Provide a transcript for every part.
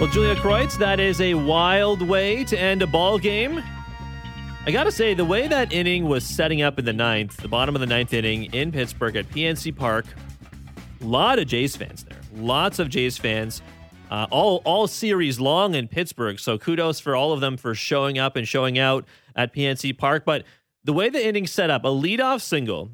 Well, Julia Kreutz, that is a wild way to end a ball game. I got to say, the way that inning was setting up in the ninth, the bottom of the ninth inning in Pittsburgh at PNC Park, a lot of Jays fans there. Lots of Jays fans, uh, all all series long in Pittsburgh. So kudos for all of them for showing up and showing out at PNC Park. But the way the inning set up, a leadoff single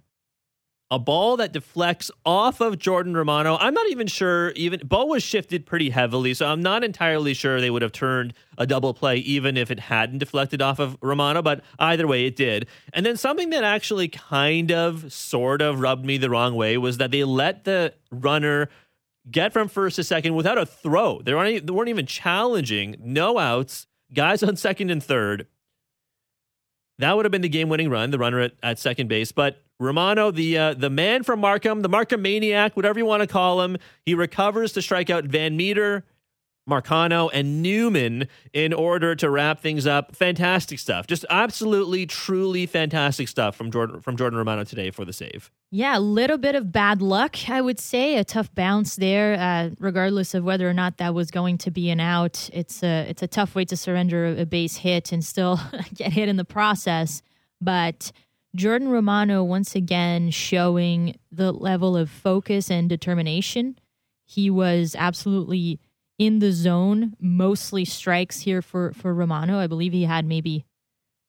a ball that deflects off of Jordan Romano. I'm not even sure even Bo was shifted pretty heavily, so I'm not entirely sure they would have turned a double play even if it hadn't deflected off of Romano, but either way it did. And then something that actually kind of sort of rubbed me the wrong way was that they let the runner get from first to second without a throw. They weren't, they weren't even challenging, no outs, guys on second and third. That would have been the game winning run, the runner at, at second base. But Romano, the uh, the man from Markham, the Markham maniac, whatever you want to call him, he recovers to strike out Van Meter, Marcano, and Newman in order to wrap things up. Fantastic stuff, just absolutely, truly fantastic stuff from Jordan from Jordan Romano today for the save. Yeah, a little bit of bad luck, I would say. A tough bounce there, uh, regardless of whether or not that was going to be an out. It's a it's a tough way to surrender a base hit and still get hit in the process, but Jordan Romano once again showing the level of focus and determination. He was absolutely in the zone, mostly strikes here for for Romano. I believe he had maybe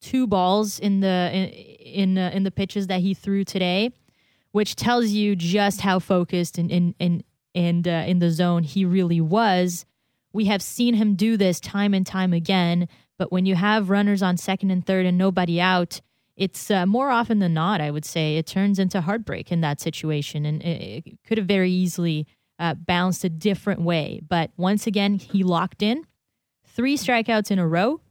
two balls in the in in, uh, in the pitches that he threw today, which tells you just how focused and and and and uh, in the zone he really was. We have seen him do this time and time again, but when you have runners on second and third and nobody out, it's uh, more often than not, I would say, it turns into heartbreak in that situation. And it, it could have very easily uh, bounced a different way. But once again, he locked in three strikeouts in a row,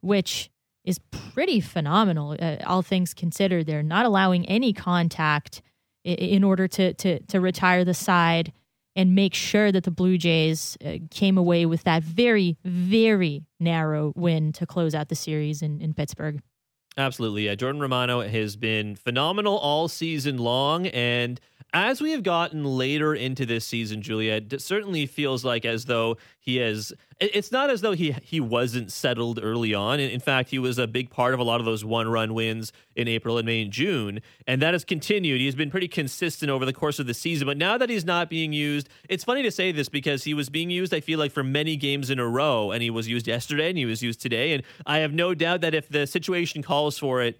which is pretty phenomenal, uh, all things considered. They're not allowing any contact in, in order to, to, to retire the side and make sure that the Blue Jays uh, came away with that very, very narrow win to close out the series in, in Pittsburgh. Absolutely. Yeah. Jordan Romano has been phenomenal all season long. And as we have gotten later into this season, Julia, it certainly feels like as though he has. It's not as though he he wasn't settled early on. In fact, he was a big part of a lot of those one run wins in April and May and June, and that has continued. He's been pretty consistent over the course of the season. But now that he's not being used, it's funny to say this because he was being used. I feel like for many games in a row, and he was used yesterday and he was used today. And I have no doubt that if the situation calls for it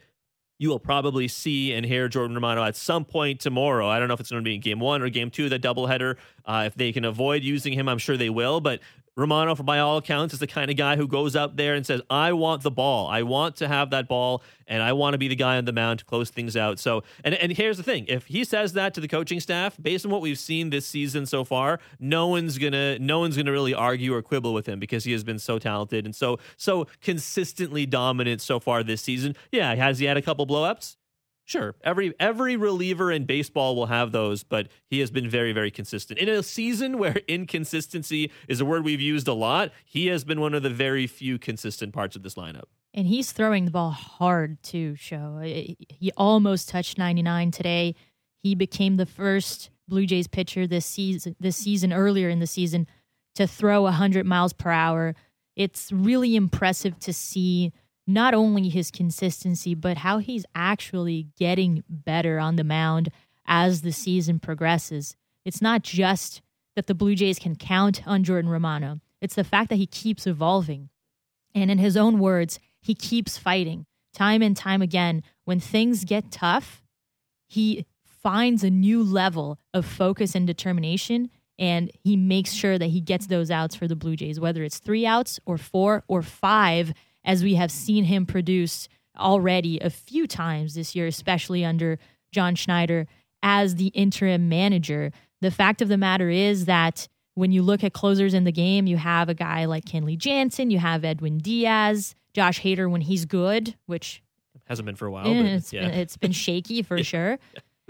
you will probably see and hear Jordan Romano at some point tomorrow. I don't know if it's going to be in game one or game two, the doubleheader. Uh, if they can avoid using him, I'm sure they will. But Romano, by all accounts, is the kind of guy who goes out there and says, I want the ball. I want to have that ball, and I want to be the guy on the mound to close things out. So, and, and here's the thing if he says that to the coaching staff, based on what we've seen this season so far, no one's gonna no one's gonna really argue or quibble with him because he has been so talented and so so consistently dominant so far this season. Yeah, has he had a couple blowups? Sure, every every reliever in baseball will have those, but he has been very very consistent. In a season where inconsistency is a word we've used a lot, he has been one of the very few consistent parts of this lineup. And he's throwing the ball hard too, show. He almost touched 99 today. He became the first Blue Jays pitcher this season this season earlier in the season to throw 100 miles per hour. It's really impressive to see not only his consistency, but how he's actually getting better on the mound as the season progresses. It's not just that the Blue Jays can count on Jordan Romano, it's the fact that he keeps evolving. And in his own words, he keeps fighting time and time again. When things get tough, he finds a new level of focus and determination and he makes sure that he gets those outs for the Blue Jays, whether it's three outs or four or five as we have seen him produce already a few times this year, especially under John Schneider as the interim manager. The fact of the matter is that when you look at closers in the game, you have a guy like Kenley Jansen, you have Edwin Diaz, Josh Hader when he's good, which hasn't been for a while. Eh, but, it's, yeah. been, it's been shaky for sure.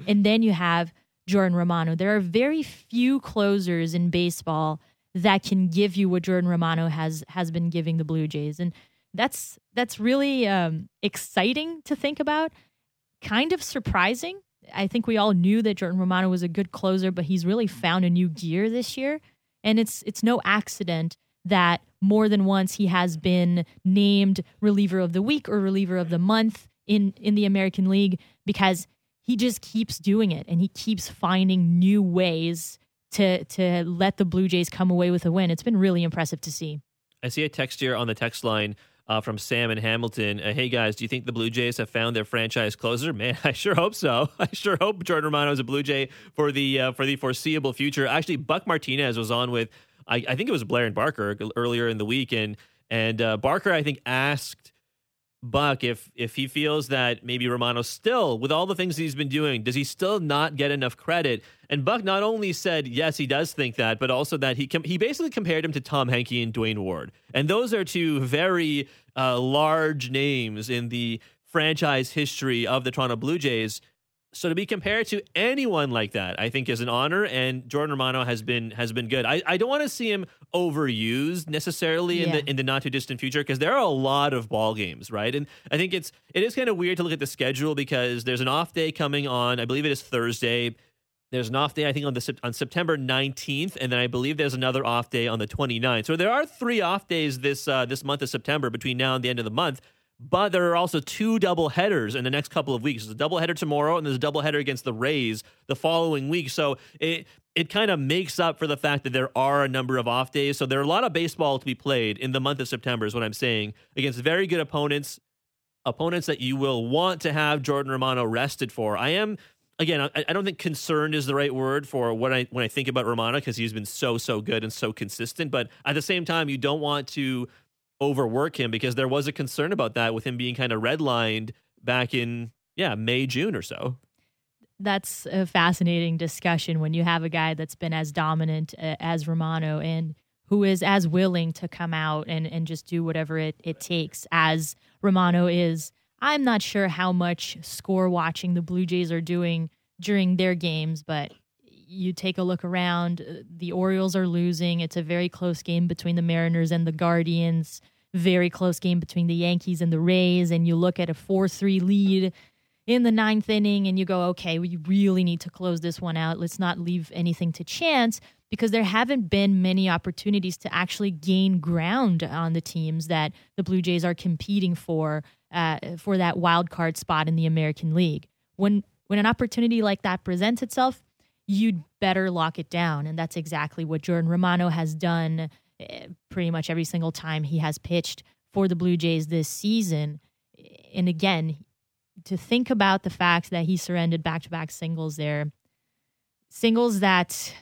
And then you have Jordan Romano. There are very few closers in baseball that can give you what Jordan Romano has has been giving the Blue Jays. And that's that's really um, exciting to think about. Kind of surprising. I think we all knew that Jordan Romano was a good closer, but he's really found a new gear this year, and it's it's no accident that more than once he has been named reliever of the week or reliever of the month in in the American League because he just keeps doing it and he keeps finding new ways to to let the Blue Jays come away with a win. It's been really impressive to see. I see a text here on the text line uh, from Sam and Hamilton. Uh, hey guys, do you think the Blue Jays have found their franchise closer? Man, I sure hope so. I sure hope Jordan Romano is a Blue Jay for the uh, for the foreseeable future. Actually, Buck Martinez was on with I, I think it was Blair and Barker earlier in the week, and and uh, Barker I think asked Buck if if he feels that maybe Romano still, with all the things he's been doing, does he still not get enough credit? And Buck not only said yes, he does think that, but also that he com- he basically compared him to Tom Henke and Duane Ward, and those are two very uh, large names in the franchise history of the Toronto Blue Jays. So to be compared to anyone like that, I think is an honor. And Jordan Romano has been has been good. I, I don't want to see him overused necessarily in yeah. the in the not too distant future because there are a lot of ball games, right? And I think it's it is kind of weird to look at the schedule because there's an off day coming on. I believe it is Thursday. There's an off day, I think, on the on September 19th, and then I believe there's another off day on the 29th. So there are three off days this uh, this month of September between now and the end of the month. But there are also two double headers in the next couple of weeks. There's a double header tomorrow, and there's a double header against the Rays the following week. So it it kind of makes up for the fact that there are a number of off days. So there are a lot of baseball to be played in the month of September, is what I'm saying, against very good opponents, opponents that you will want to have Jordan Romano rested for. I am again, I, I don't think concerned is the right word for what I when I think about Romano because he's been so so good and so consistent. But at the same time, you don't want to overwork him because there was a concern about that with him being kind of redlined back in yeah May June or so. That's a fascinating discussion when you have a guy that's been as dominant uh, as Romano and who is as willing to come out and, and just do whatever it, it takes as Romano is. I'm not sure how much score watching the Blue Jays are doing during their games, but you take a look around, uh, the Orioles are losing. It's a very close game between the Mariners and the Guardians, very close game between the Yankees and the Rays. And you look at a 4 3 lead in the ninth inning and you go, okay, we really need to close this one out. Let's not leave anything to chance because there haven't been many opportunities to actually gain ground on the teams that the Blue Jays are competing for uh, for that wild card spot in the American League. When when an opportunity like that presents itself, you'd better lock it down. And that's exactly what Jordan Romano has done eh, pretty much every single time he has pitched for the Blue Jays this season. And again, to think about the fact that he surrendered back to back singles there, singles that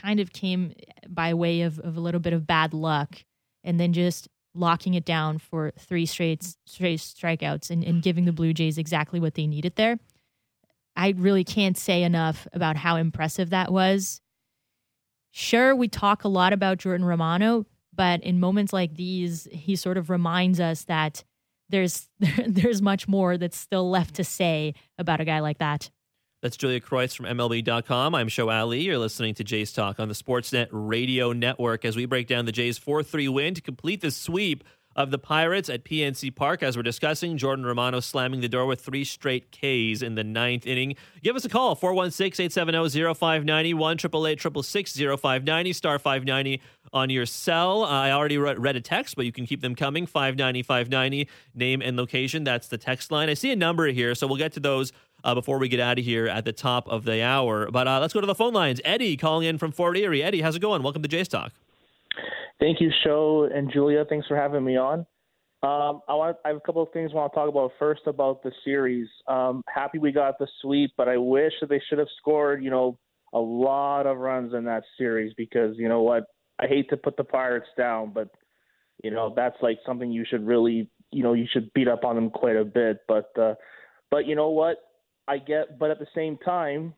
kind of came by way of, of a little bit of bad luck, and then just locking it down for three straight straight strikeouts and, and giving the Blue Jays exactly what they needed there. I really can't say enough about how impressive that was. Sure, we talk a lot about Jordan Romano, but in moments like these, he sort of reminds us that there's there's much more that's still left to say about a guy like that. That's Julia Kreutz from MLB.com. I'm Show Ali. You're listening to Jays Talk on the Sportsnet Radio Network as we break down the Jays 4 3 win to complete the sweep of the Pirates at PNC Park. As we're discussing, Jordan Romano slamming the door with three straight Ks in the ninth inning. Give us a call, 416 870 0590, 1 0590, star 590 on your cell. Uh, I already read a text, but you can keep them coming. 590 590, name and location. That's the text line. I see a number here, so we'll get to those uh, before we get out of here at the top of the hour. But uh, let's go to the phone lines. Eddie calling in from Fort Erie. Eddie, how's it going? Welcome to Jays Talk. Thank you, Show and Julia. Thanks for having me on. Um, I want I have a couple of things I want to talk about. First, about the series. Um, happy we got the sweep, but I wish that they should have scored, you know, a lot of runs in that series because you know what? I hate to put the Pirates down, but you know that's like something you should really, you know, you should beat up on them quite a bit. But uh, but you know what? I get, but at the same time,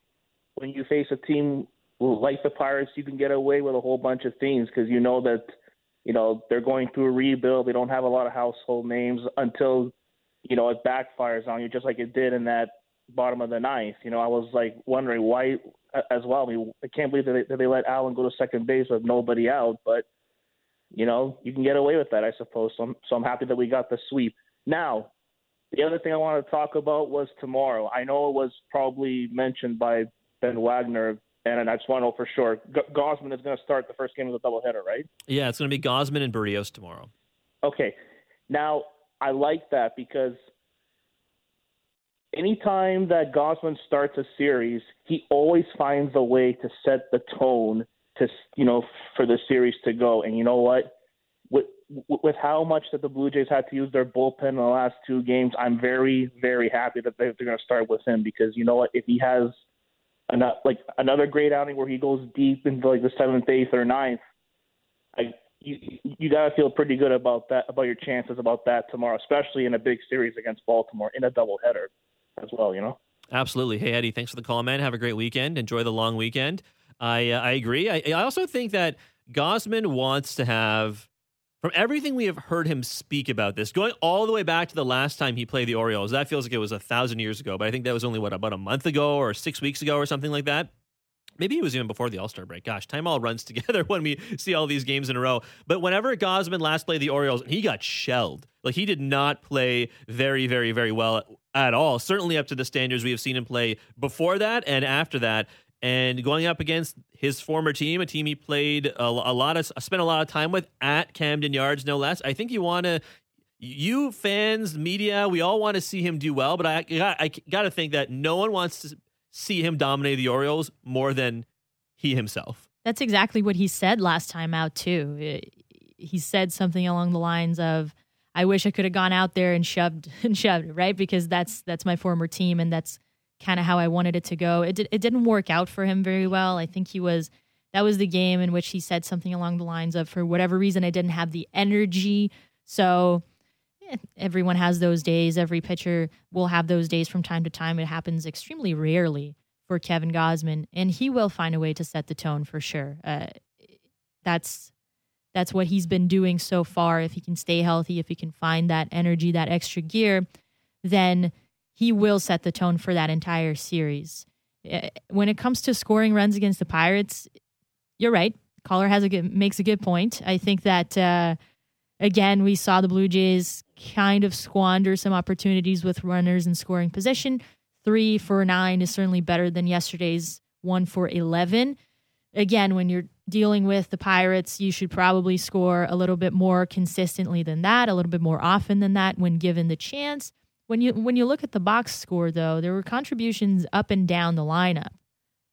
when you face a team like the Pirates, you can get away with a whole bunch of things because you know that you know they're going through a rebuild. They don't have a lot of household names until you know it backfires on you, just like it did in that bottom of the ninth. You know, I was like wondering why as well. I mean, I can't believe that they, that they let Allen go to second base with nobody out, but you know you can get away with that, I suppose. So I'm, so I'm happy that we got the sweep. Now, the other thing I want to talk about was tomorrow. I know it was probably mentioned by Ben Wagner And I just want to know for sure. G- Gausman is going to start the first game of the doubleheader, right? Yeah, it's going to be Gausman and Berrios tomorrow. Okay. Now, I like that because anytime that Gausman starts a series, he always finds a way to set the tone to you know for the series to go. And you know what? With with how much that the Blue Jays had to use their bullpen in the last two games, I'm very very happy that they're going to start with him because you know what? If he has another like another great outing where he goes deep into like the seventh, eighth, or ninth, I you you gotta feel pretty good about that about your chances about that tomorrow, especially in a big series against Baltimore in a doubleheader as well. You know. Absolutely. Hey Eddie, thanks for the call, man. Have a great weekend. Enjoy the long weekend. I uh, I agree. I, I also think that Gausman wants to have. From everything we have heard him speak about this, going all the way back to the last time he played the Orioles, that feels like it was a thousand years ago. But I think that was only what about a month ago or six weeks ago or something like that. Maybe it was even before the All Star break. Gosh, time all runs together when we see all these games in a row. But whenever Gausman last played the Orioles, he got shelled. Like he did not play very, very, very well at all. Certainly up to the standards we have seen him play before that and after that. And going up against his former team, a team he played a, a lot of, spent a lot of time with at Camden Yards, no less. I think you want to you fans, media, we all want to see him do well, but I, I, I got to think that no one wants to see him dominate the Orioles more than he himself. That's exactly what he said last time out too. He said something along the lines of, "I wish I could have gone out there and shoved and shoved right because that's that's my former team and that's kind of how I wanted it to go." It did, it didn't work out for him very well. I think he was that was the game in which he said something along the lines of, "For whatever reason, I didn't have the energy." So everyone has those days. Every pitcher will have those days from time to time. It happens extremely rarely for Kevin Gausman, and he will find a way to set the tone for sure. Uh, that's that's what he's been doing so far. If he can stay healthy, if he can find that energy, that extra gear, then he will set the tone for that entire series. Uh, when it comes to scoring runs against the Pirates, you're right. Caller has a good, makes a good point. I think that uh, again we saw the Blue Jays kind of squander some opportunities with runners in scoring position. Three for nine is certainly better than yesterday's one for 11. Again, when you're dealing with the Pirates, you should probably score a little bit more consistently than that, a little bit more often than that when given the chance. When you when you look at the box score though, there were contributions up and down the lineup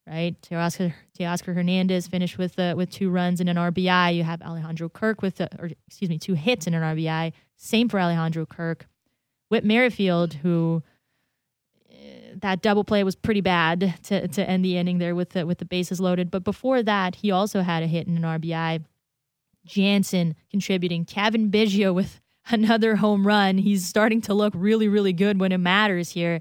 right? Teoscar, Teoscar Hernandez finished with uh, with two runs and an RBI. You have Alejandro Kirk with, uh, or excuse me, two hits and an RBI. Same for Alejandro Kirk. Whit Merrifield, who uh, that double play was pretty bad to, to end the inning there with the, with the bases loaded. But before that, he also had a hit and an RBI. Jansen contributing. Cavan Biggio with another home run. He's starting to look really, really good when it matters here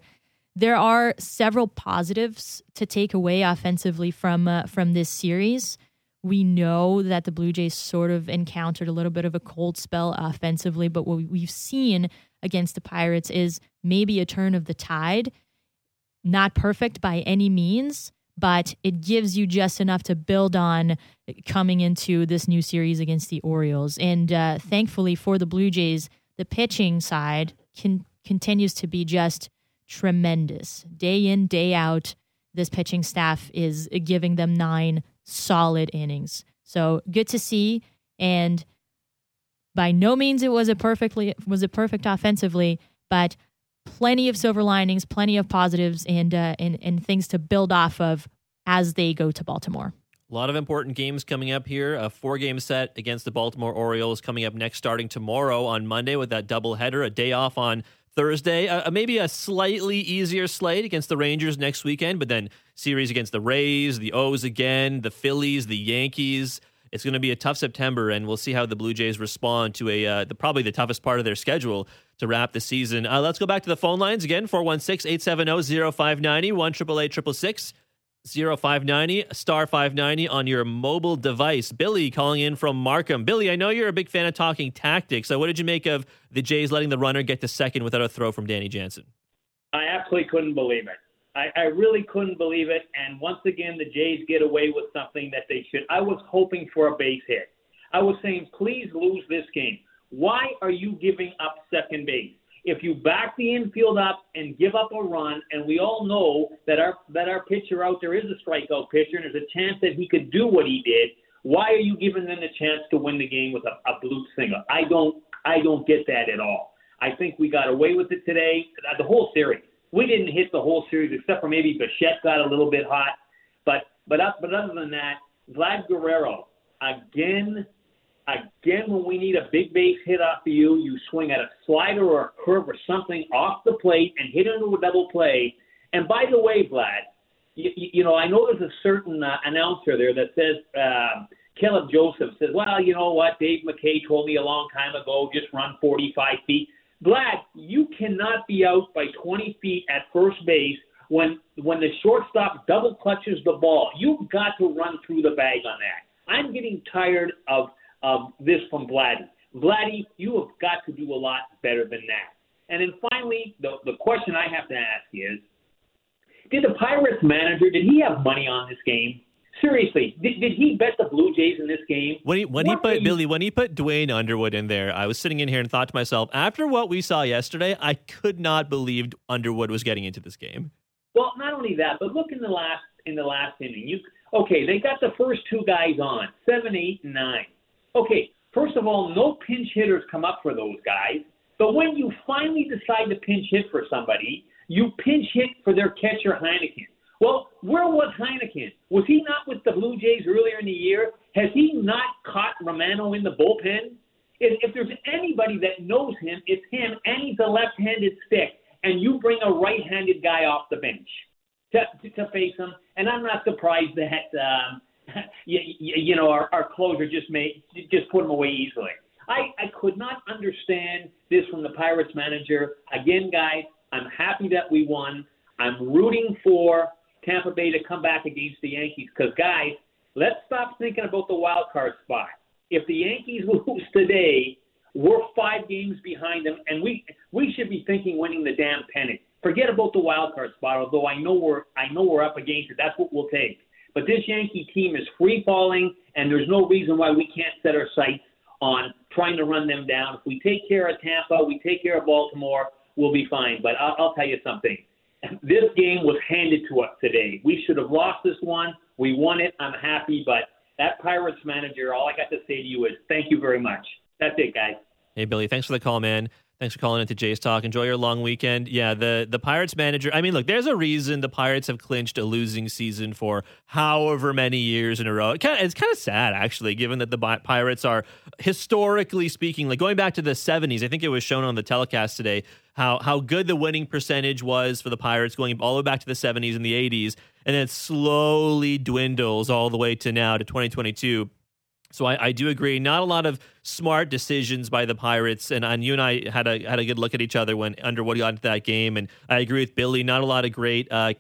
there are several positives to take away offensively from uh, from this series. We know that the Blue Jays sort of encountered a little bit of a cold spell offensively, but what we've seen against the Pirates is maybe a turn of the tide. Not perfect by any means, but it gives you just enough to build on coming into this new series against the Orioles. And uh, thankfully for the Blue Jays, the pitching side can, continues to be just tremendous. Day in, day out, this pitching staff is giving them nine solid innings. So good to see. And by no means it was a perfectly was it perfect offensively, but plenty of silver linings, plenty of positives, and uh, and and things to build off of as they go to Baltimore. A lot of important games coming up here. A four game set against the Baltimore Orioles coming up next, starting tomorrow on Monday with that doubleheader, a day off on Thursday. Uh, maybe a slightly easier slate against the Rangers next weekend, but then series against the Rays, the O's again, the Phillies, the Yankees. It's going to be a tough September, and we'll see how the Blue Jays respond to a uh, the, probably the toughest part of their schedule to wrap the season. Uh, let's go back to the phone lines again 416 870 0590 1 0590 star 590 on your mobile device. Billy calling in from Markham. Billy, I know you're a big fan of talking tactics. So, what did you make of the Jays letting the runner get to second without a throw from Danny Jansen? I absolutely couldn't believe it. I, I really couldn't believe it. And once again, the Jays get away with something that they should. I was hoping for a base hit. I was saying, please lose this game. Why are you giving up second base? if you back the infield up and give up a run, and we all know that our that our pitcher out there is a strikeout pitcher, and there's a chance that he could do what he did. Why are you giving them the chance to win the game with a, a blue single? I don't I don't get that at all. I think we got away with it today. The whole series. We didn't hit the whole series except for maybe Bichette got a little bit hot, but but but other than that, Vlad Guerrero again Again, when we need a big base hit off of you, you swing at a slider or a curve or something off the plate and hit into a double play. And by the way, Vlad, you, you know, I know there's a certain uh, announcer there that says, uh, Caleb Joseph says, well, you know what? Dave McKay told me a long time ago, just run 45 feet. Vlad, you cannot be out by 20 feet at first base when when the shortstop double clutches the ball. You've got to run through the bag on that. I'm getting tired of of this from Vladdy. Vladdy, you have got to do a lot better than that. And then finally, the, the question I have to ask is, did the Pirates manager, did he have money on this game? Seriously, did, did he bet the Blue Jays in this game? When he when what he put Billy when he put Duane Underwood in there, I was sitting in here and thought to myself, after what we saw yesterday, I could not believe Underwood was getting into this game. Well, not only that, but look in the last in the last inning. You okay? They got the first two guys on seven, eight, and nine. Okay, first of all, no pinch hitters come up for those guys. But when you finally decide to pinch hit for somebody, you pinch hit for their catcher, Heineken. Well, where was Heineken? Was he not with the Blue Jays earlier in the year? Has he not caught Romano in the bullpen? If, if there's anybody that knows him, it's him, and he's a left-handed stick, and you bring a right-handed guy off the bench to, to, to face him. And I'm not surprised that um, you, you know, our, our closer just made just put him away easily. I, I could not understand this from the Pirates manager. Again, guys, I'm happy that we won. I'm rooting for Tampa Bay to come back against the Yankees because, guys, let's stop thinking about the wild card spot. If the Yankees lose today, we're five games behind them, and we we should be thinking winning the damn pennant. Forget about the wild card spot. Although I know we're I know we're up against it. That's what we'll take. But this Yankee team is free falling, and there's no reason why we can't set our sights on trying to run them down. If we take care of Tampa, we take care of Baltimore, we'll be fine. But I'll, I'll tell you something. This game was handed to us today. We should have lost this one. We won it. I'm happy, but that Pirates manager, all I got to say to you is thank you very much. That's it, guys. Hey, Billy, thanks for the call, man. Thanks for calling into Jays Talk. Enjoy your long weekend. Yeah, the the Pirates manager. I mean, look, there's a reason the Pirates have clinched a losing season for however many years in a row. It kind of, it's kind of sad, actually, given that the Pirates are historically speaking, like going back to the 70s. I think it was shown on the telecast today how how good the winning percentage was for the Pirates going all the way back to the 70s and the 80s, and then it slowly dwindles all the way to now to 2022 so I, I, do agree. Not a lot of smart decisions by the Pirates, and, and you and I had a had a good look at each other when Underwood got into that game. And I agree with Billy. Not a lot of great uh,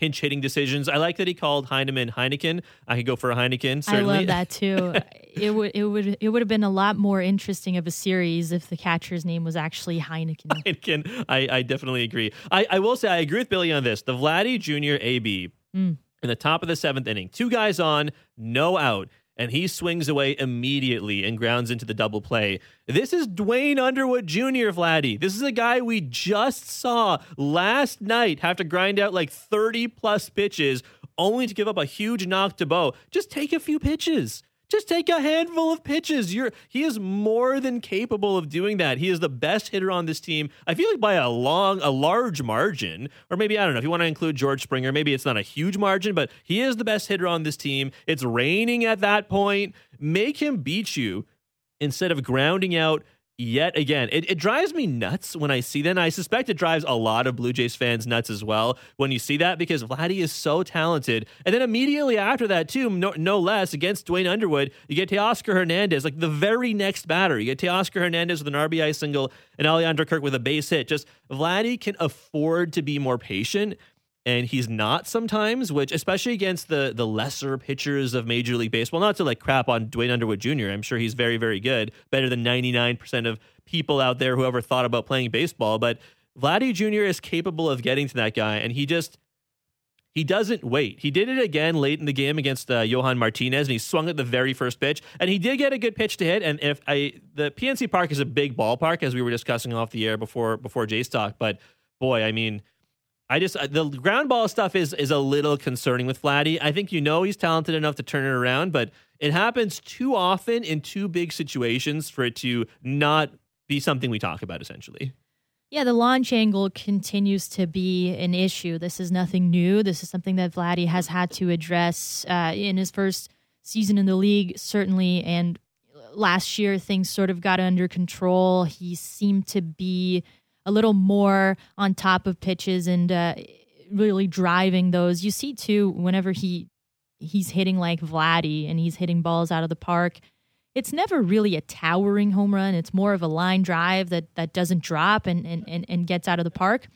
pinch hitting decisions. I like that he called Heineman Heineken. I could go for a Heineken. Certainly. I love that too. it would it would it would have been a lot more interesting of a series if the catcher's name was actually Heineken. Heineken. I, I definitely agree. I, I will say I agree with Billy on this. The Vladdy Jr. AB. Mm. In the top of the seventh inning, two guys on, no out and he swings away immediately and grounds into the double play. This is Duane Underwood Jr., Vladdy. This is a guy we just saw last night have to grind out like 30 plus pitches only to give up a huge knock to Bo. Just take a few pitches. Just take a handful of pitches. You're he is more than capable of doing that. He is the best hitter on this team. I feel like by a long, a large margin, or maybe I don't know if you want to include George Springer. Maybe it's not a huge margin, but he is the best hitter on this team. It's raining at that point. Make him beat you instead of grounding out yet again. It, it drives me nuts when I see that. And I suspect it drives a lot of Blue Jays fans nuts as well when you see that because Vladdy is so talented. And then immediately after that, too, no, no less, against Duane Underwood, you get Teoscar Hernandez, like the very next batter. You get Teoscar Hernandez with an RBI single and Alejandro Kirk with a base hit. Just Vladdy can afford to be more patient and he's not sometimes, which especially against the the lesser pitchers of Major League Baseball. Not to like crap on Duane Underwood Jr. I'm sure he's very very good, better than 99% of people out there who ever thought about playing baseball. But Vladdy Jr. is capable of getting to that guy, and he just He doesn't wait. He did it again late in the game against uh, Johan Martinez, and he swung at the very first pitch, and he did get a good pitch to hit. And if I, the PNC Park is a big ballpark, as we were discussing off the air before before Jay's talk, but boy, I mean, I just uh, the ground ball stuff is is a little concerning with Vladdy. I think you know he's talented enough to turn it around, but it happens too often in too big situations for it to not be something we talk about. Essentially, yeah, the launch angle continues to be an issue. This is nothing new. This is something that Vladdy has had to address uh, in his first season in the league, certainly, and last year things sort of got under control. He seemed to be a little more on top of pitches and uh, really driving those. You see too whenever he he's hitting like Vladdy and he's hitting balls out of the park. It's never really a towering home run. It's more of a line drive that that doesn't drop and and, and, and gets out of the park.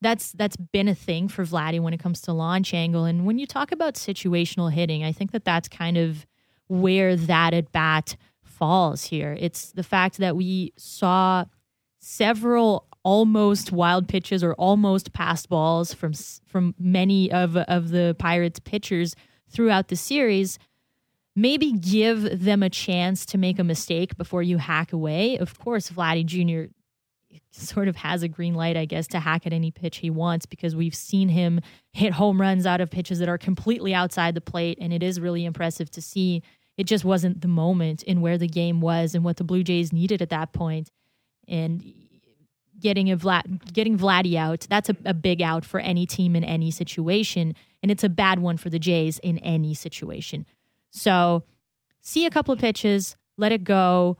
That's that's been a thing for Vladdy when it comes to launch angle. And when you talk about situational hitting, I think that that's kind of where that at bat falls here. It's the fact that we saw several almost wild pitches or almost passed balls from from many of of the Pirates pitchers throughout the series. Maybe give them a chance to make a mistake before you hack away. Of course, Vladdy Jr. sort of has a green light, I guess, to hack at any pitch he wants because we've seen him hit home runs out of pitches that are completely outside the plate, and it is really impressive to see. It just wasn't the moment in where the game was and what the Blue Jays needed at that point. And getting a Vlad, getting Vladdy out, that's a, a big out for any team in any situation, and it's a bad one for the Jays in any situation. So, see a couple of pitches, let it go,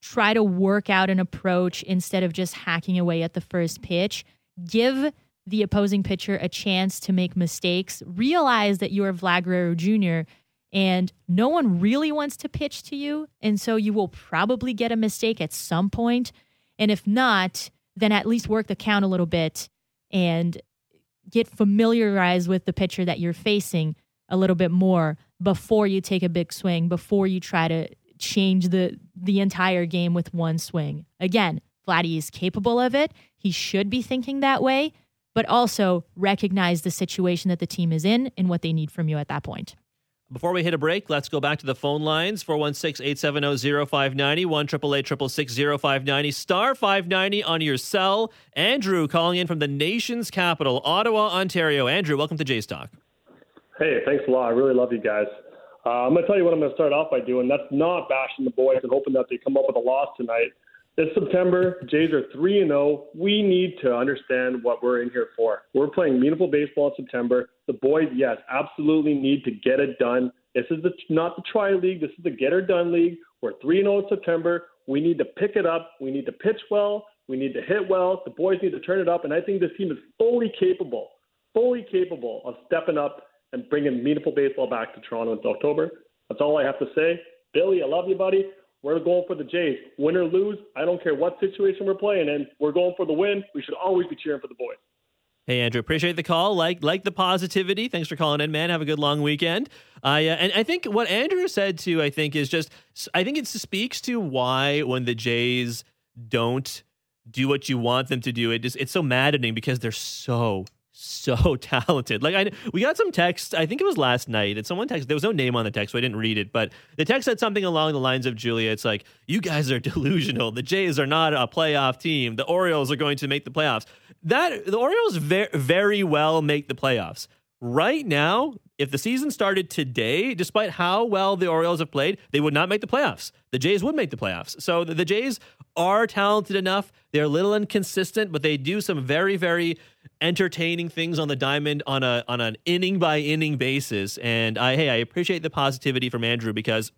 try to work out an approach instead of just hacking away at the first pitch. Give the opposing pitcher a chance to make mistakes. Realize that you're Vlad Guerrero Jr. and no one really wants to pitch to you, and so you will probably get a mistake at some point and if not, then at least work the count a little bit and get familiarized with the pitcher that you're facing a little bit more before you take a big swing, before you try to change the the entire game with one swing. Again, Vladdy is capable of it. He should be thinking that way, but also recognize the situation that the team is in and what they need from you at that point. Before we hit a break, let's go back to the phone lines 416 870 0590 1 590 star 590 on your cell. Andrew calling in from the nation's capital, Ottawa, Ontario. Andrew, welcome to Jays Talk. Hey, thanks a lot. I really love you guys. Uh, I'm going to tell you what I'm going to start off by doing. That's not bashing the boys and hoping that they come up with a loss tonight. This September, Jays are 3 and 0. We need to understand what we're in here for. We're playing meaningful baseball in September. The boys, yes, absolutely need to get it done. This is the, not the try league. This is the get it done league. We're 3 0 in September. We need to pick it up. We need to pitch well. We need to hit well. The boys need to turn it up. And I think this team is fully capable, fully capable of stepping up and bringing meaningful baseball back to Toronto in October. That's all I have to say. Billy, I love you, buddy. We're going for the Jays. Win or lose, I don't care what situation we're playing in. We're going for the win. We should always be cheering for the boys. Hey Andrew, appreciate the call. Like like the positivity. Thanks for calling in, man. Have a good long weekend. I uh, and I think what Andrew said too. I think is just. I think it speaks to why when the Jays don't do what you want them to do, it just it's so maddening because they're so so talented. Like I, we got some text. I think it was last night, and someone texted. There was no name on the text, so I didn't read it. But the text said something along the lines of Julia. It's like you guys are delusional. The Jays are not a playoff team. The Orioles are going to make the playoffs. That the Orioles very very well make the playoffs. Right now, if the season started today, despite how well the Orioles have played, they would not make the playoffs. The Jays would make the playoffs. So the, the Jays are talented enough. They're a little inconsistent, but they do some very, very entertaining things on the diamond on a on an inning by inning basis. And I hey, I appreciate the positivity from Andrew because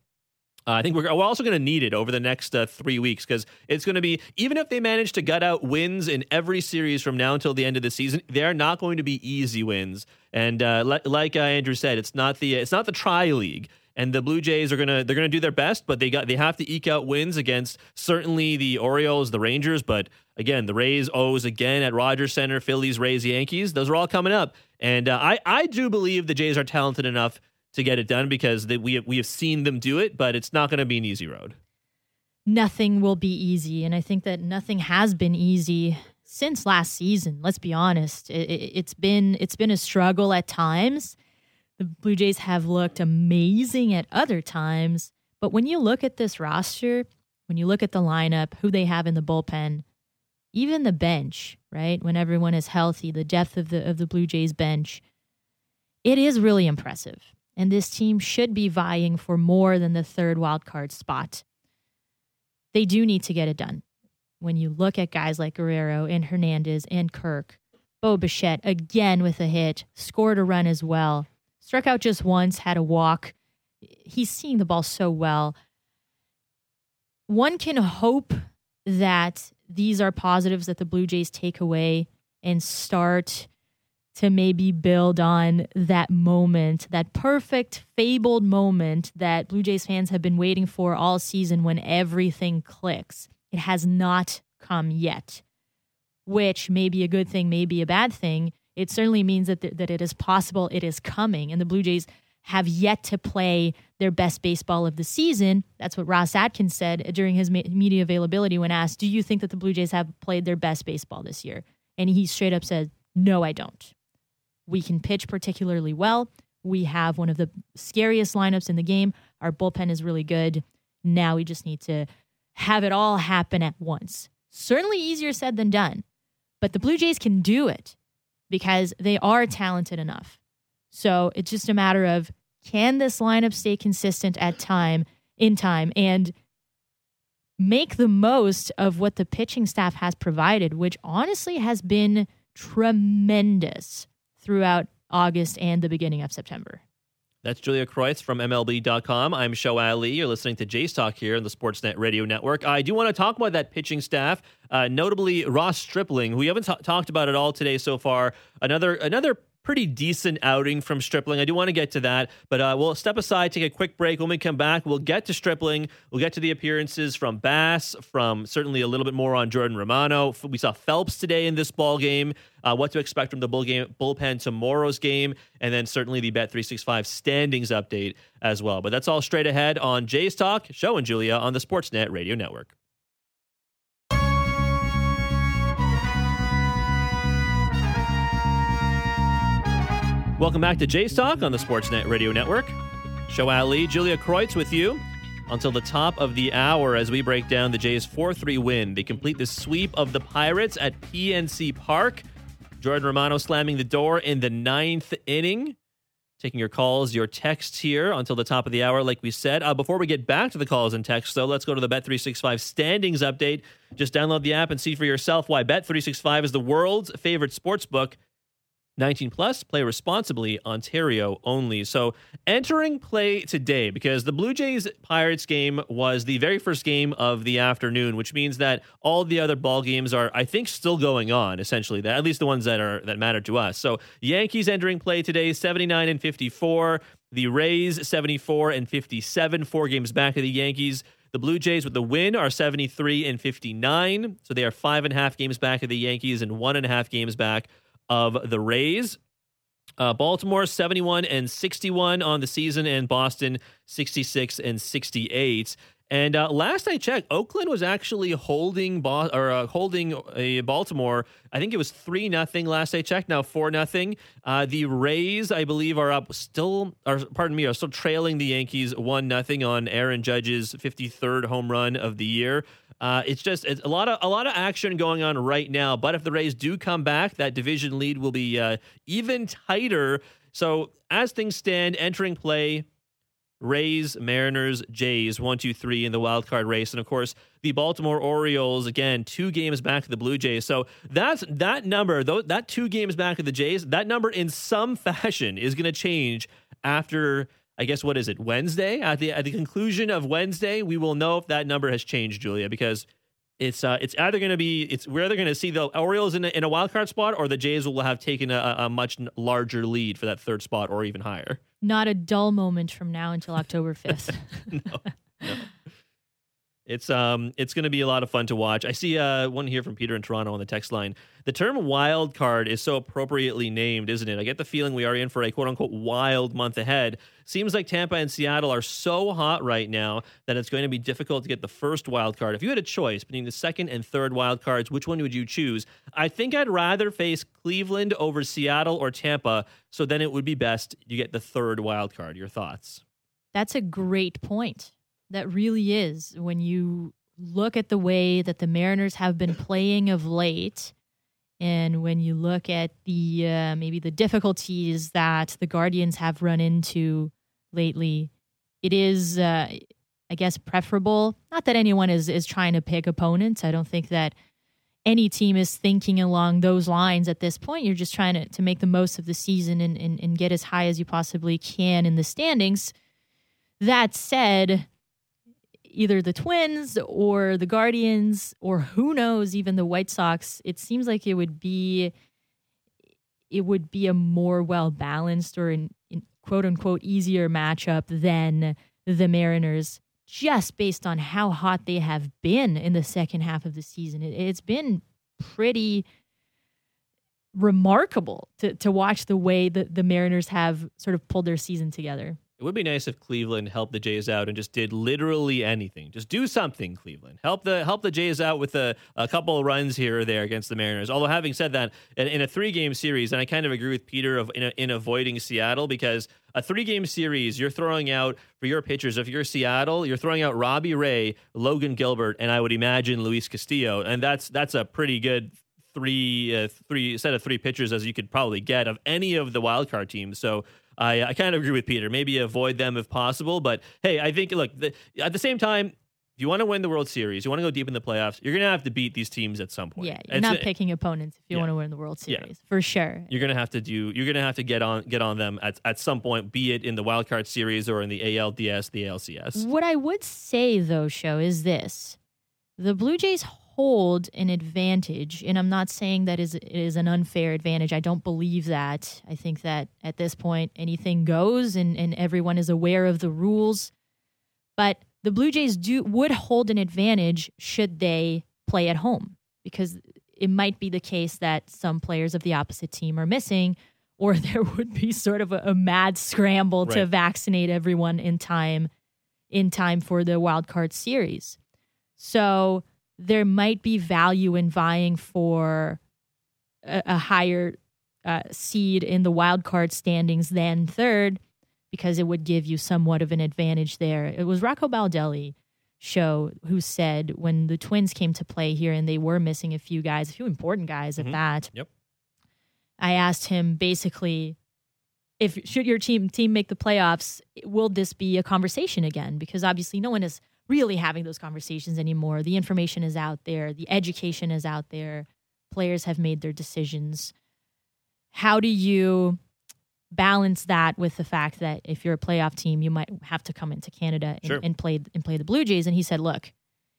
uh, I think we're, we're also going to need it over the next uh, three weeks because it's going to be even if they manage to gut out wins in every series from now until the end of the season, they're not going to be easy wins. And uh, le- like uh, Andrew said, it's not the it's not the tri league. And the Blue Jays are gonna they're gonna do their best, but they got they have to eke out wins against certainly the Orioles, the Rangers, but again the Rays, O's again at Rogers Center, Phillies, Rays, Yankees. Those are all coming up, and uh, I I do believe the Jays are talented enough to get it done because they, we we have seen them do it, but it's not going to be an easy road. Nothing will be easy, and I think that nothing has been easy since last season. Let's be honest; it, it's been it's been a struggle at times. The Blue Jays have looked amazing at other times, but when you look at this roster, when you look at the lineup, who they have in the bullpen, even the bench, right? When everyone is healthy, the depth of the of the Blue Jays bench, it is really impressive. And this team should be vying for more than the third wild card spot. They do need to get it done when you look at guys like Guerrero and Hernandez and Kirk, Bo Bichette again with a hit, scored a run as well, struck out just once, had a walk. He's seeing the ball so well. One can hope that these are positives that the Blue Jays take away and start to maybe build on that moment, that perfect, fabled moment that Blue Jays fans have been waiting for all season when everything clicks. It has not come yet, which may be a good thing, may be a bad thing. It certainly means that, th- that it is possible it is coming. And the Blue Jays have yet to play their best baseball of the season. That's what Ross Atkins said during his media availability when asked, Do you think that the Blue Jays have played their best baseball this year? And he straight up said, No, I don't. We can pitch particularly well. We have one of the scariest lineups in the game. Our bullpen is really good. Now we just need to have it all happen at once. Certainly easier said than done, but the Blue Jays can do it because they are talented enough. So it's just a matter of can this lineup stay consistent at time in time and make the most of what the pitching staff has provided, which honestly has been tremendous throughout August and the beginning of September. That's Julia Kreutz from MLB.com. I'm Show Ali. You're listening to Jays Talk here on the Sportsnet Radio Network. I do want to talk about that pitching staff, uh, notably Ross Stripling, who we haven't t- talked about at all today so far. Another another pretty decent outing from Stripling. I do want to get to that, but uh, we'll step aside, take a quick break. When we come back, we'll get to Stripling. We'll get to the appearances from Bass, from certainly a little bit more on Jordan Romano. We saw Phelps today in this ball game. Uh, what to expect from the bull game, bullpen tomorrow's game, and then certainly the Bet365 standings update as well. But that's all straight ahead on Jay's Talk, Show and Julia on the Sportsnet Radio Network. Welcome back to Jays Talk on the Sportsnet Radio Network. Show Ali, Julia Kreutz with you until the top of the hour as we break down the Jays' 4 3 win. They complete the sweep of the Pirates at PNC Park. Jordan Romano slamming the door in the ninth inning. Taking your calls, your texts here until the top of the hour, like we said. Uh, before we get back to the calls and texts, though, let's go to the Bet365 standings update. Just download the app and see for yourself why Bet365 is the world's favorite sports book 19 plus, play responsibly, Ontario only. So entering play today because the Blue Jays Pirates game was the very first game of the afternoon, which means that all the other ball games are, I think, still going on. Essentially, at least the ones that are that matter to us. So Yankees entering play today, 79 and 54. The Rays 74 and 57, four games back of the Yankees. The Blue Jays with the win are 73 and 59. So they are five and a half games back of the Yankees and one and a half games back of the Rays. Uh, Baltimore 71 and 61 on the season, and Boston 66 and 68. And uh, last I checked, Oakland was actually holding Bo- or uh, holding Baltimore. I think it was three nothing last I checked. Now four nothing. Uh, the Rays, I believe, are up still. Or pardon me, are still trailing the Yankees one nothing on Aaron Judge's 53rd home run of the year. Uh, it's just it's a lot of a lot of action going on right now. But if the Rays do come back, that division lead will be uh, even tighter. So as things stand, entering play, Rays, Mariners, Jays, one, two, three in the wild card race, and of course the Baltimore Orioles again, two games back of the Blue Jays. So that's that number, though that two games back of the Jays, that number in some fashion is going to change after I guess what is it Wednesday at the at the conclusion of Wednesday we will know if that number has changed, Julia, because it's uh, it's either going to be it's we're either going to see the Orioles in a, in a wild card spot or the Jays will have taken a, a much larger lead for that third spot or even higher. Not a dull moment from now until October fifth. no, no. It's um it's going to be a lot of fun to watch. I see uh one here from Peter in Toronto on the text line. The term wild card is so appropriately named, isn't it? I get the feeling we are in for a quote unquote wild month ahead. Seems like Tampa and Seattle are so hot right now that it's going to be difficult to get the first wild card. If you had a choice between the second and third wild cards, which one would you choose? I think I'd rather face Cleveland over Seattle or Tampa, so then it would be best you get the third wild card. Your thoughts? That's a great point. That really is. When you look at the way that the Mariners have been playing of late, and when you look at the uh, maybe the difficulties that the Guardians have run into lately, it is, uh, I guess, preferable. Not that anyone is is trying to pick opponents. I don't think that any team is thinking along those lines at this point. You're just trying to, to make the most of the season and, and, and get as high as you possibly can in the standings. That said, either the Twins or the Guardians or who knows, even the White Sox, it seems like it would be it would be a more well balanced or in, in quote unquote easier matchup than the Mariners, just based on how hot they have been in the second half of the season. It, it's been pretty remarkable to, to watch the way that the Mariners have sort of pulled their season together. It would be nice if Cleveland helped the Jays out and just did literally anything. Just do something, Cleveland. Help the help the Jays out with a, a couple of runs here or there against the Mariners. Although having said that, in, in a three game series, and I kind of agree with Peter of in, a, in avoiding Seattle because a three game series, you're throwing out for your pitchers. If you're Seattle, you're throwing out Robbie Ray, Logan Gilbert, and I would imagine Luis Castillo, and that's that's a pretty good three uh, three set of three pitchers as you could probably get of any of the wild card teams. So I, I kind of agree with Peter. Maybe avoid them if possible. But hey, I think look the, at the same time, if you want to win the World Series, you want to go deep in the playoffs, you're going to have to beat these teams at some point. Yeah, you're not picking opponents if you yeah. want to win the World Series yeah. for sure. You're going to have to do. You're going to have to get on get on them at at some point, be it in the wild card series or in the ALDS, the ALCS. What I would say though, show is this: the Blue Jays hold an advantage, and I'm not saying that is is an unfair advantage. I don't believe that. I think that at this point anything goes, and and everyone is aware of the rules. But the Blue Jays do would hold an advantage should they play at home because it might be the case that some players of the opposite team are missing or there would be sort of a, a mad scramble right. to vaccinate everyone in time in time for the wild card series. So there might be value in vying for a, a higher uh, seed in the wild card standings than third because it would give you somewhat of an advantage there. It was Rocco Baldelli show who said when the Twins came to play here and they were missing a few guys, a few important guys mm-hmm. at that. Yep. I asked him basically if should your team team make the playoffs, will this be a conversation again? Because obviously no one is really having those conversations anymore. The information is out there, the education is out there, players have made their decisions. How do you balance that with the fact that if you're a playoff team, you might have to come into Canada and, sure. and play and play the Blue Jays? And he said, look,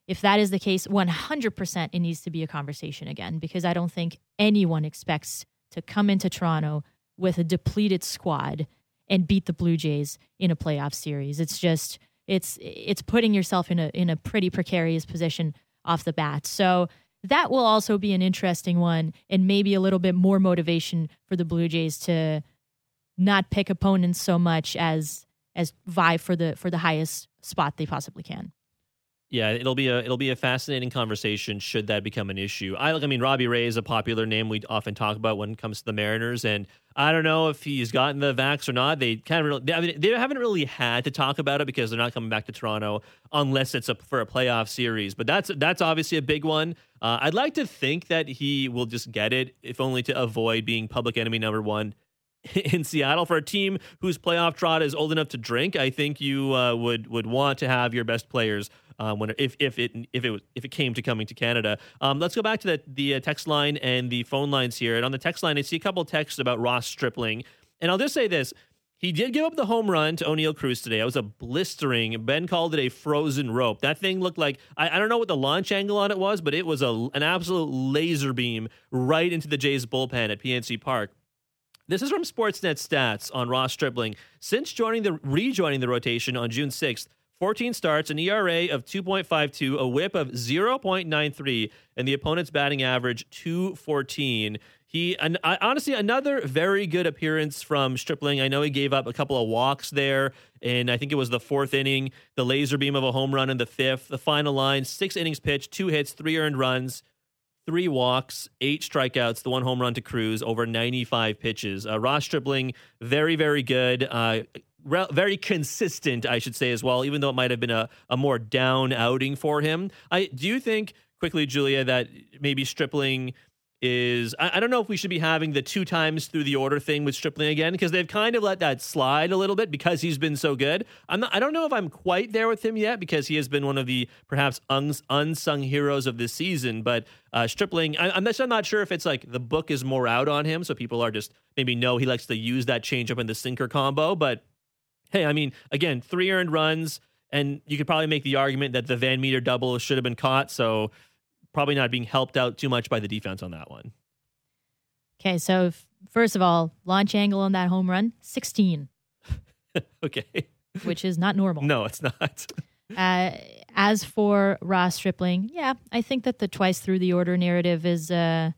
if that is the case, 100% it needs to be a conversation again because I don't think anyone expects to come into Toronto with a depleted squad and beat the Blue Jays in a playoff series. It's just it's it's putting yourself in a in a pretty precarious position off the bat. So that will also be an interesting one and maybe a little bit more motivation for the Blue Jays to not pick opponents so much as as vie for the for the highest spot they possibly can. Yeah, it'll be a it'll be a fascinating conversation should that become an issue. I I mean Robbie Ray is a popular name we often talk about when it comes to the Mariners, and I don't know if he's gotten the vax or not. They kind of really, they, I mean, they haven't really had to talk about it because they're not coming back to Toronto unless it's a, for a playoff series. But that's that's obviously a big one. Uh, I'd like to think that he will just get it, if only to avoid being public enemy number one in Seattle for a team whose playoff trot is old enough to drink. I think you uh, would would want to have your best players um, when if if it if it if it came to coming to Canada. Um, let's go back to the the uh, text line and the phone lines here. And on the text line, I see a couple texts about Ross Stripling, and I'll just say this. He did give up the home run to Oneil Cruz today. It was a blistering. Ben called it a frozen rope. That thing looked like I, I don't know what the launch angle on it was, but it was a an absolute laser beam right into the Jays bullpen at PNC Park. This is from Sportsnet Stats on Ross Stripling. Since joining the rejoining the rotation on June 6th, 14 starts, an ERA of 2.52, a whip of 0.93, and the opponent's batting average 214. He an, honestly another very good appearance from Stripling. I know he gave up a couple of walks there, and I think it was the fourth inning. The laser beam of a home run in the fifth. The final line: six innings pitched, two hits, three earned runs, three walks, eight strikeouts, the one home run to Cruz over 95 pitches. Uh, Ross Stripling, very very good. Uh, re- very consistent, I should say as well. Even though it might have been a, a more down outing for him. I do you think quickly, Julia, that maybe Stripling is I, I, don't know if we should be having the two times through the order thing with Stripling again because they've kind of let that slide a little bit because he's been so good. I'm not, I don't know if I'm quite there with him yet because he has been one of the perhaps uns, unsung heroes of this season. But uh, Stripling, I, I'm, just, I'm not sure if it's like the book is more out on him, so people are just maybe know he likes to use that changeup and the sinker combo. But hey, I mean, again, three earned runs, and you could probably make the argument that the VanMeter double should have been caught. So probably not being helped out too much by the defense on that one. Okay, so first of all, launch angle on that home run, 16. okay. Which is not normal. No, it's not. uh, as for Ross Stripling, yeah, I think that the twice through the order narrative is uh,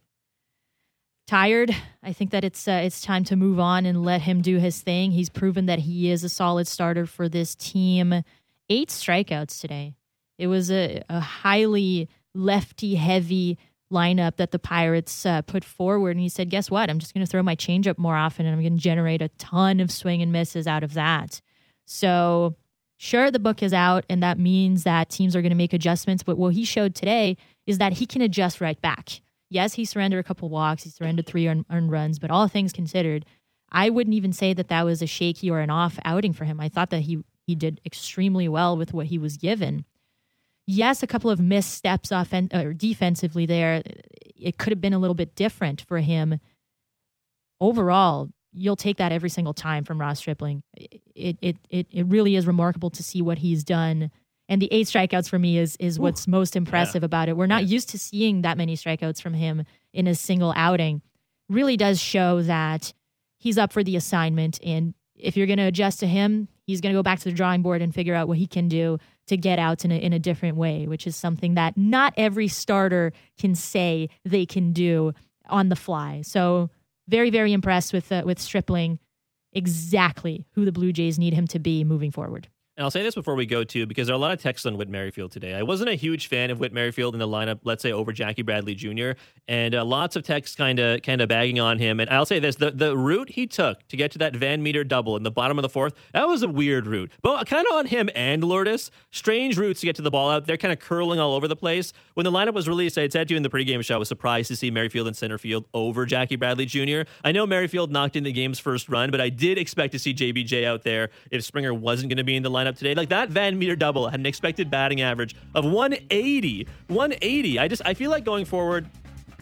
tired. I think that it's uh, it's time to move on and let him do his thing. He's proven that he is a solid starter for this team. Eight strikeouts today. It was a, a highly lefty heavy lineup that the Pirates uh, put forward. And he said, Guess what? I'm just going to throw my changeup more often and I'm going to generate a ton of swing and misses out of that. So, sure, the book is out, and that means that teams are going to make adjustments. But what he showed today is that he can adjust right back. Yes, he surrendered a couple walks, he surrendered three earned, earned runs, but all things considered, I wouldn't even say that that was a shaky or an off outing for him. I thought that he he did extremely well with what he was given yes, a couple of missteps offen- or defensively there. It could have been a little bit different for him. Overall, you'll take that every single time from Ross Stripling. It it it it really is remarkable to see what he's done. And the eight strikeouts for me is is Ooh, what's most impressive yeah. about it. We're not yeah. used to seeing that many strikeouts from him in a single outing. Really does show that he's up for the assignment. And if you're going to adjust to him, he's going to go back to the drawing board and figure out what he can do to get outs in a, in a different way, which is something that not every starter can say they can do on the fly. So very, very impressed with uh, with Stripling, exactly who the Blue Jays need him to be moving forward. And I'll say this before we go to because there are a lot of texts on Whit Merrifield today. I wasn't a huge fan of Whit Merrifield in the lineup, let's say over Jackie Bradley Jr. And uh, lots of texts kind of kind of bagging on him. And I'll say this: the the route he took to get to that VanMeter double in the bottom of the fourth, that was a weird route. But kind of on him and Lourdes, strange routes to get to the ball out. They're kind of curling all over the place. When the lineup was released, I had said to you in the pregame show, I was surprised to see Merrifield in center field over Jackie Bradley Jr. I know Merrifield knocked in the game's first run, but I did expect to see JBJ out there if Springer wasn't going to be in the lineup today. Like that. VanMeter double had an expected batting average of 180. 180. I just I feel like going forward,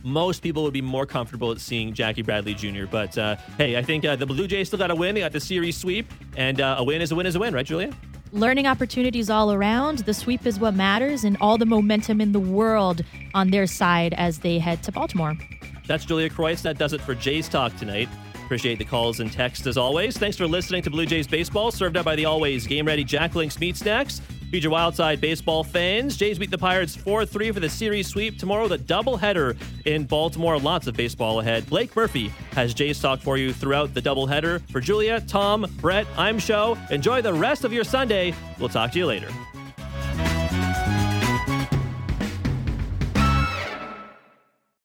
most people would be more comfortable at seeing Jackie Bradley Jr. But uh, hey, I think uh, the Blue Jays still got a win. They got the series sweep, and uh, a win is a win is a win, right, Julia? Learning opportunities all around. The sweep is what matters, and all the momentum in the world on their side as they head to Baltimore. That's Julia Kreutz. That does it for Jays Talk tonight. Appreciate the calls and texts as always. Thanks for listening to Blue Jays Baseball, served up by the always game ready Jack Links Meat Snacks. Your Wildside baseball fans. Jays beat the Pirates 4 3 for the series sweep. Tomorrow, the doubleheader in Baltimore. Lots of baseball ahead. Blake Murphy has Jays talk for you throughout the doubleheader. For Julia, Tom, Brett, I'm Show. Enjoy the rest of your Sunday. We'll talk to you later.